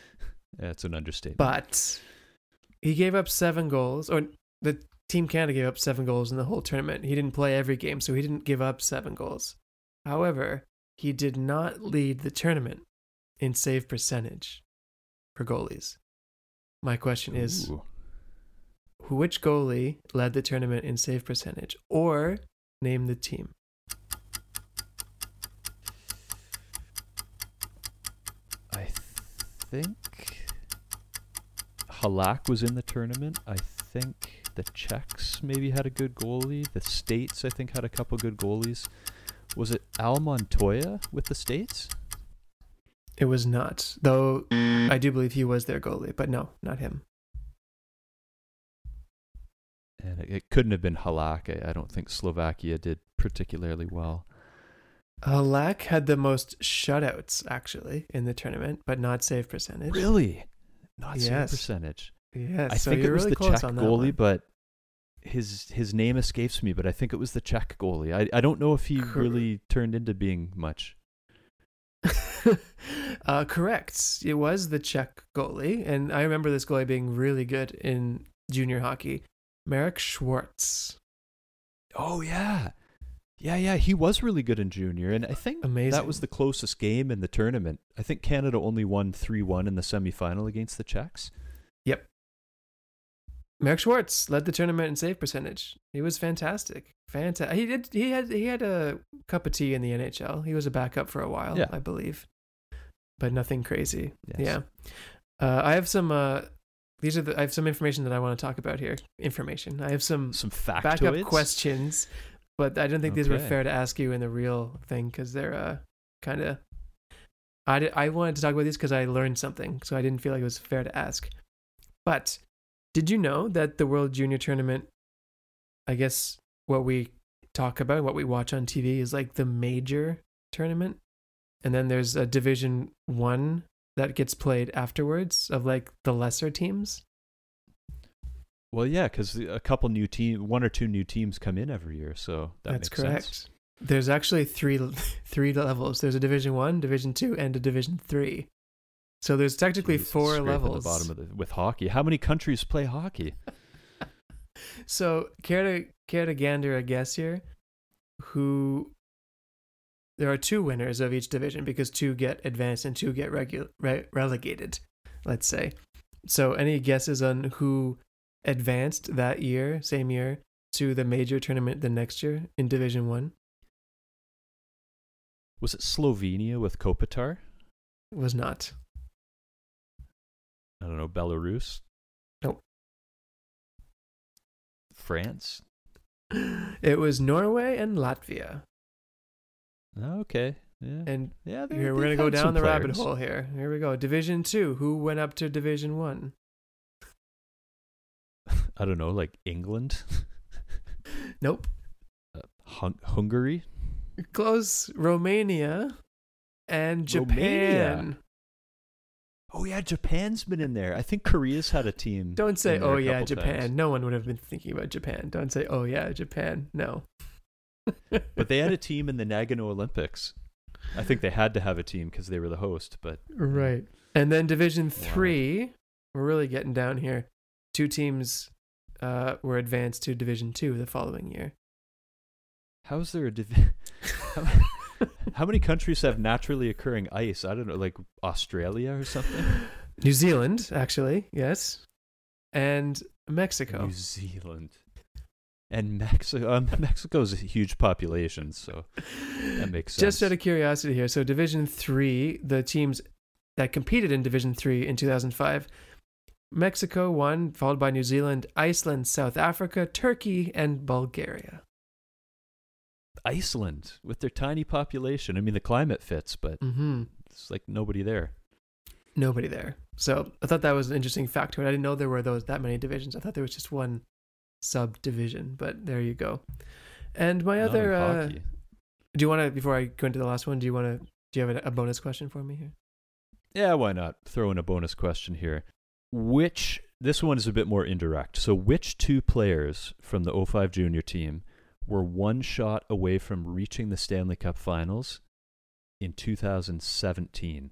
That's an understatement. but he gave up seven goals, or the Team Canada gave up seven goals in the whole tournament. He didn't play every game, so he didn't give up seven goals. However, he did not lead the tournament in save percentage for goalies. My question is Ooh. which goalie led the tournament in save percentage or name the team? I think Halak was in the tournament. I think the Czechs maybe had a good goalie. The States, I think, had a couple good goalies. Was it Al Montoya with the States? It was not, though. I do believe he was their goalie, but no, not him. And it, it couldn't have been Halak. I, I don't think Slovakia did particularly well. Halak had the most shutouts actually in the tournament, but not save percentage. Really? Not save percentage. Yes, I so think it was really the Czech goalie, one. but his his name escapes me. But I think it was the Czech goalie. I I don't know if he Cor- really turned into being much. uh, correct. It was the Czech goalie, and I remember this goalie being really good in junior hockey. Marek Schwarz. Oh yeah, yeah, yeah. He was really good in junior, and I think Amazing. that was the closest game in the tournament. I think Canada only won three one in the semifinal against the Czechs. Marek Schwarz led the tournament in save percentage. He was fantastic. Fantastic. He did. He had. He had a cup of tea in the NHL. He was a backup for a while, Yeah. I believe, but nothing crazy. Yes. Yeah. Uh, I have some. Uh, these are the. I have some information that I want to talk about here. Information. I have some Some factoids. backup questions, but I don't think these were fair to ask you in the real thing because they're uh, kind of. I, I wanted to talk about these because I learned something, so I didn't feel like it was fair to ask. But did you know that the World Junior Tournament, I guess what we talk about, what we watch on TV, is like the major tournament, and then there's a Division One that gets played afterwards of like the lesser teams. Well, yeah, because a couple new team, one or two new teams come in every year, so that That's makes correct. sense. There's actually three three levels. There's a Division One, Division Two, and a Division Three. So there's technically Jeez, four levels. The bottom of the, with hockey. How many countries play hockey? so care to care to gander a guess here? Who? There are two winners of each division because two get advanced and two get regu- re- relegated. Let's say. So any guesses on who advanced that year, same year, to the major tournament the next year in Division One? Was it Slovenia with Kopitar? Was not. I don't know, Belarus? Nope. France? It was Norway and Latvia. Okay. Yeah. And yeah, they- here we're gonna go down the rabbit hole here. Here we go. Division two. Who went up to Division one? I don't know, like England, Nope. uh, Hun- Hungary. Close. Romania and Japan. Romania. Oh yeah, Japan's been in there. I think Korea's had a team. Don't say, "Oh yeah, Japan." times. No one would have been thinking about Japan. Don't say, "Oh yeah, Japan." No. But they had a team in the Nagano Olympics. I think they had to have a team because they were the host. But right. And then Division Wow. three, we're really getting down here. Two teams uh, were advanced to Division two the following year. how is there a div- how, how many countries have naturally occurring ice? I don't know, like Australia or something. New Zealand, actually, yes, and Mexico. New Zealand and Mexico. Um, Mexico's a huge population, so that makes sense. Just out of curiosity here, so Division Three, the teams that competed in Division Three in 2005, Mexico won, followed by New Zealand, Iceland, South Africa, Turkey, and Bulgaria. Iceland with their tiny population. I mean, the climate fits, but Mm-hmm. it's like nobody there. Nobody there. So I thought that was an interesting fact. I didn't know there were those that many divisions. I thought there was just one subdivision, but there you go. And my Not other, uh, do you want to before I go into the last one? Do you want to? Do you have a, a bonus question for me here? Yeah, why not? Throw in a bonus question here. Which this one is a bit more indirect. So which two players from the 05 junior team were one shot away from reaching the Stanley Cup finals in 2017?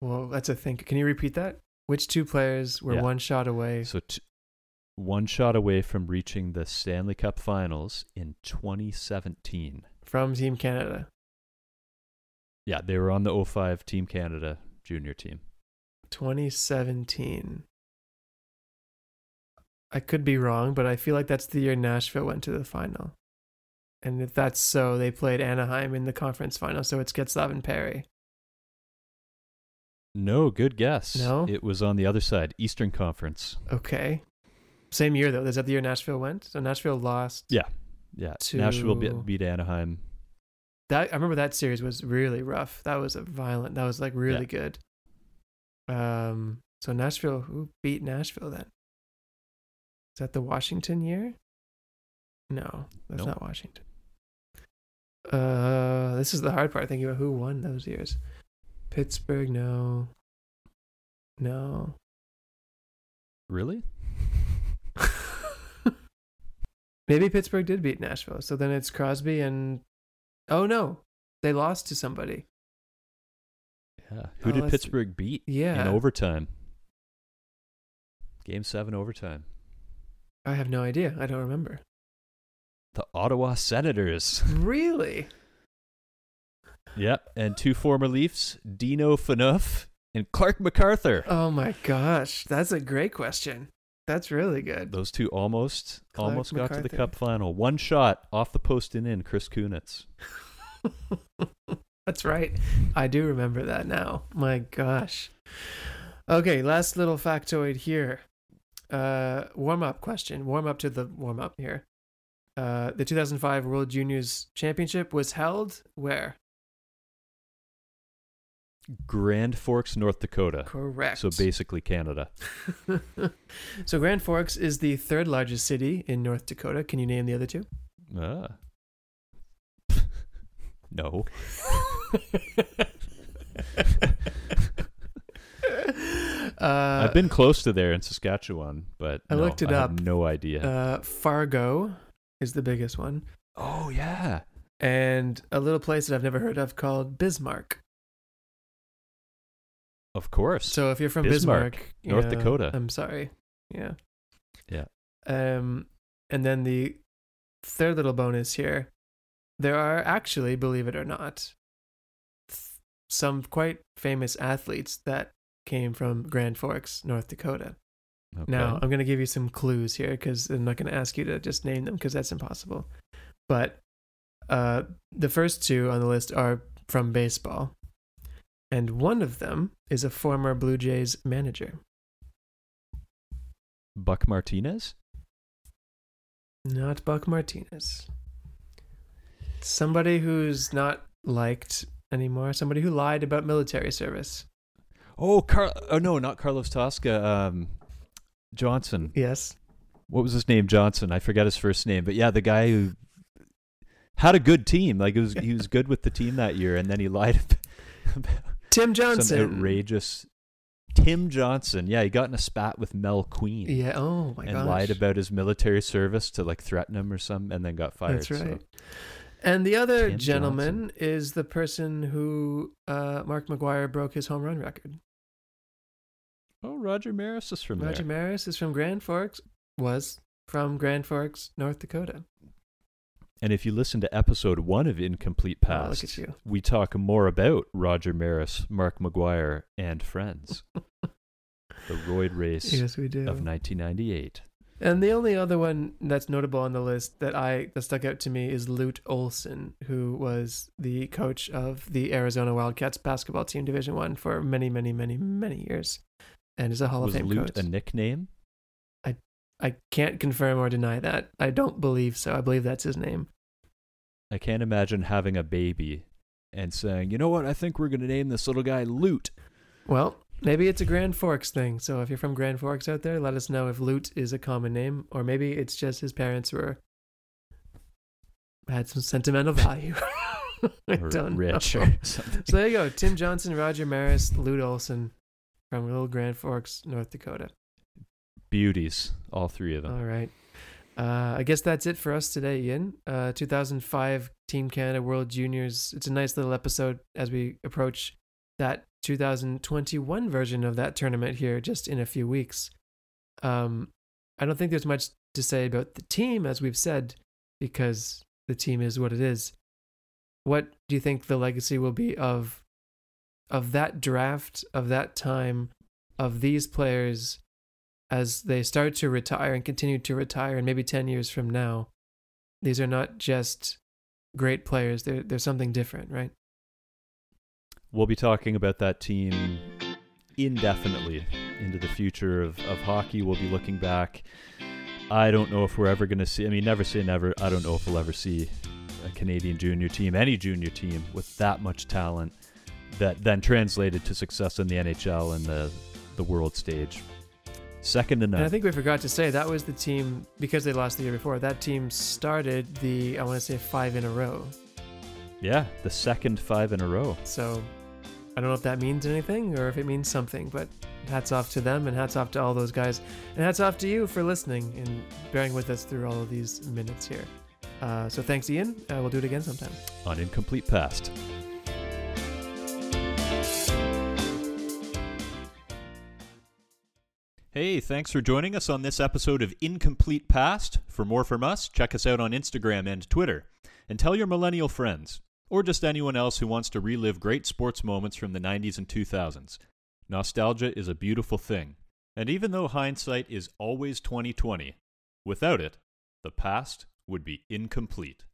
Well, that's a think. Can you repeat that? Which two players were Yeah. one shot away? So t- one shot away from reaching the Stanley Cup finals in 2017. from Team Canada. Yeah, they were on the 05 Team Canada junior team. 2017. I could be wrong, but I feel like that's the year Nashville went to the final. And if that's so, they played Anaheim in the conference final, so it's Getzlaf and Perry. No, good guess. No? It was on the other side, Eastern Conference. Okay. Same year though. Is that the year Nashville went? So Nashville lost. Yeah. Yeah. Nashville beat, beat Anaheim. That I remember that series was really rough. That was a violent. That was like really good. Um. So Nashville, who beat Nashville then? Is that the Washington year? No, that's Nope. not Washington. Uh, this is the hard part. Thinking about who won those years. Pittsburgh, no. No. Really? Maybe Pittsburgh did beat Nashville. So then it's Crosby and oh no, they lost to somebody. Yeah. Who Oh, did Pittsburgh beat Yeah, in overtime? Game seven overtime. I have no idea. I don't remember. The Ottawa Senators. Really? yep. And two former Leafs, Dion Phaneuf and Clarke MacArthur. Oh my gosh, that's a great question. That's really good. Those two almost Clarke almost got to the cup final. One shot off the post and in, Chris Kunitz. That's right. I do remember that now. My gosh. Okay, last little factoid here. Uh, warm up question. Warm up to the warm up here. Uh, the 2005 World Juniors Championship was held where? Grand Forks, North Dakota. Correct. So basically Canada. so Grand Forks is the third largest city in North Dakota. Can you name the other two? Ah. No. uh, I've been close to there in Saskatchewan, but I no, looked it I have up. no idea. uh, Fargo is the biggest one, oh yeah. and a little place that I've never heard of called Bismarck. Of course. So if you're from Bismarck, Bismarck, North yeah, Dakota. I'm sorry. Yeah. Yeah. Um, and then the third little bonus here, there are actually, believe it or not, th- some quite famous athletes that came from Grand Forks, North Dakota. okay. Now, I'm going to give you some clues here because I'm not going to ask you to just name them because that's impossible. But uh, the first two on the list are from baseball. And one of them is a former Blue Jays manager. Buck Martinez? Not Buck Martinez. Somebody who's not liked anymore. Somebody who lied about military service. Oh, Car- oh no, not Carlos Tosca. Um, Johnson. Yes. What was his name? Johnson. I forget his first name, but yeah, the guy who had a good team. Like it was, he was good with the team that year, and then he lied about Tim some Johnson. outrageous. Tim Johnson. Yeah, he got in a spat with Mel Queen. Yeah. Oh my god, and gosh. lied about his military service to like threaten him or something, and then got fired. That's so- right. And the other Tim gentleman is the person who uh, Mark McGwire broke his home run record. Oh, Roger Maris is from Roger there. Maris is from Grand Forks. Was from Grand Forks, North Dakota. and if you listen to episode one of Incomplete Oh, Past, you. we talk more about Roger Maris, Mark McGwire, and friends. the Royd race Yes, we do. of 1998. And the only other one that's notable on the list that I that stuck out to me is Lute Olson, who was the coach of the Arizona Wildcats basketball team, Division One, for many, many, many, many years, and is a Hall Was of Fame Lute coach. a nickname? I I can't confirm or deny that. I don't believe so. I believe that's his name. I can't imagine having a baby and saying, you know what, I think we're going to name this little guy Lute. Well, maybe it's a Grand Forks thing. So if you're from Grand Forks out there, let us know if Lute is a common name, or maybe it's just his parents were had some sentimental value. I don't Rich know. or something. So there you go. Tim Johnson, Roger Maris, Lute Olson from Little Grand Forks, North Dakota. Beauties, all three of them. All right. Uh, I guess that's it for us today, Ian. Uh, 2005 Team Canada World Juniors. It's a nice little episode as we approach that 2021 version of that tournament here just in a few weeks. Um, I don't think there's much to say about the team, as we've said, because the team is what it is. What do you think the legacy will be of of that draft, of that time, of these players as they start to retire and continue to retire, and maybe 10 years from now, these are not just great players, they're, they're something different, right? We'll be talking about that team indefinitely into the future of, of hockey. We'll be looking back. I don't know if we're ever going to see, I mean, never say never. I don't know if we'll ever see a Canadian junior team, any junior team with that much talent that then translated to success in the NHL and the, the world stage. Second to none. And I think we forgot to say that was the team because they lost the year before. That team started the I want to say five in a row. Yeah, the second five in a row. So I don't know if that means anything or if it means something, but hats off to them and hats off to all those guys. And hats off to you for listening and bearing with us through all of these minutes here. Uh, so thanks, Ian. Uh, we'll do it again sometime. On Incomplete Past. Hey, thanks for joining us on this episode of Incomplete Past. For more from us, check us out on Instagram and Twitter. And tell your millennial friends, or just anyone else who wants to relive great sports moments from the 90s and 2000s. Nostalgia is a beautiful thing. And even though hindsight is always 2020, without it, the past would be incomplete.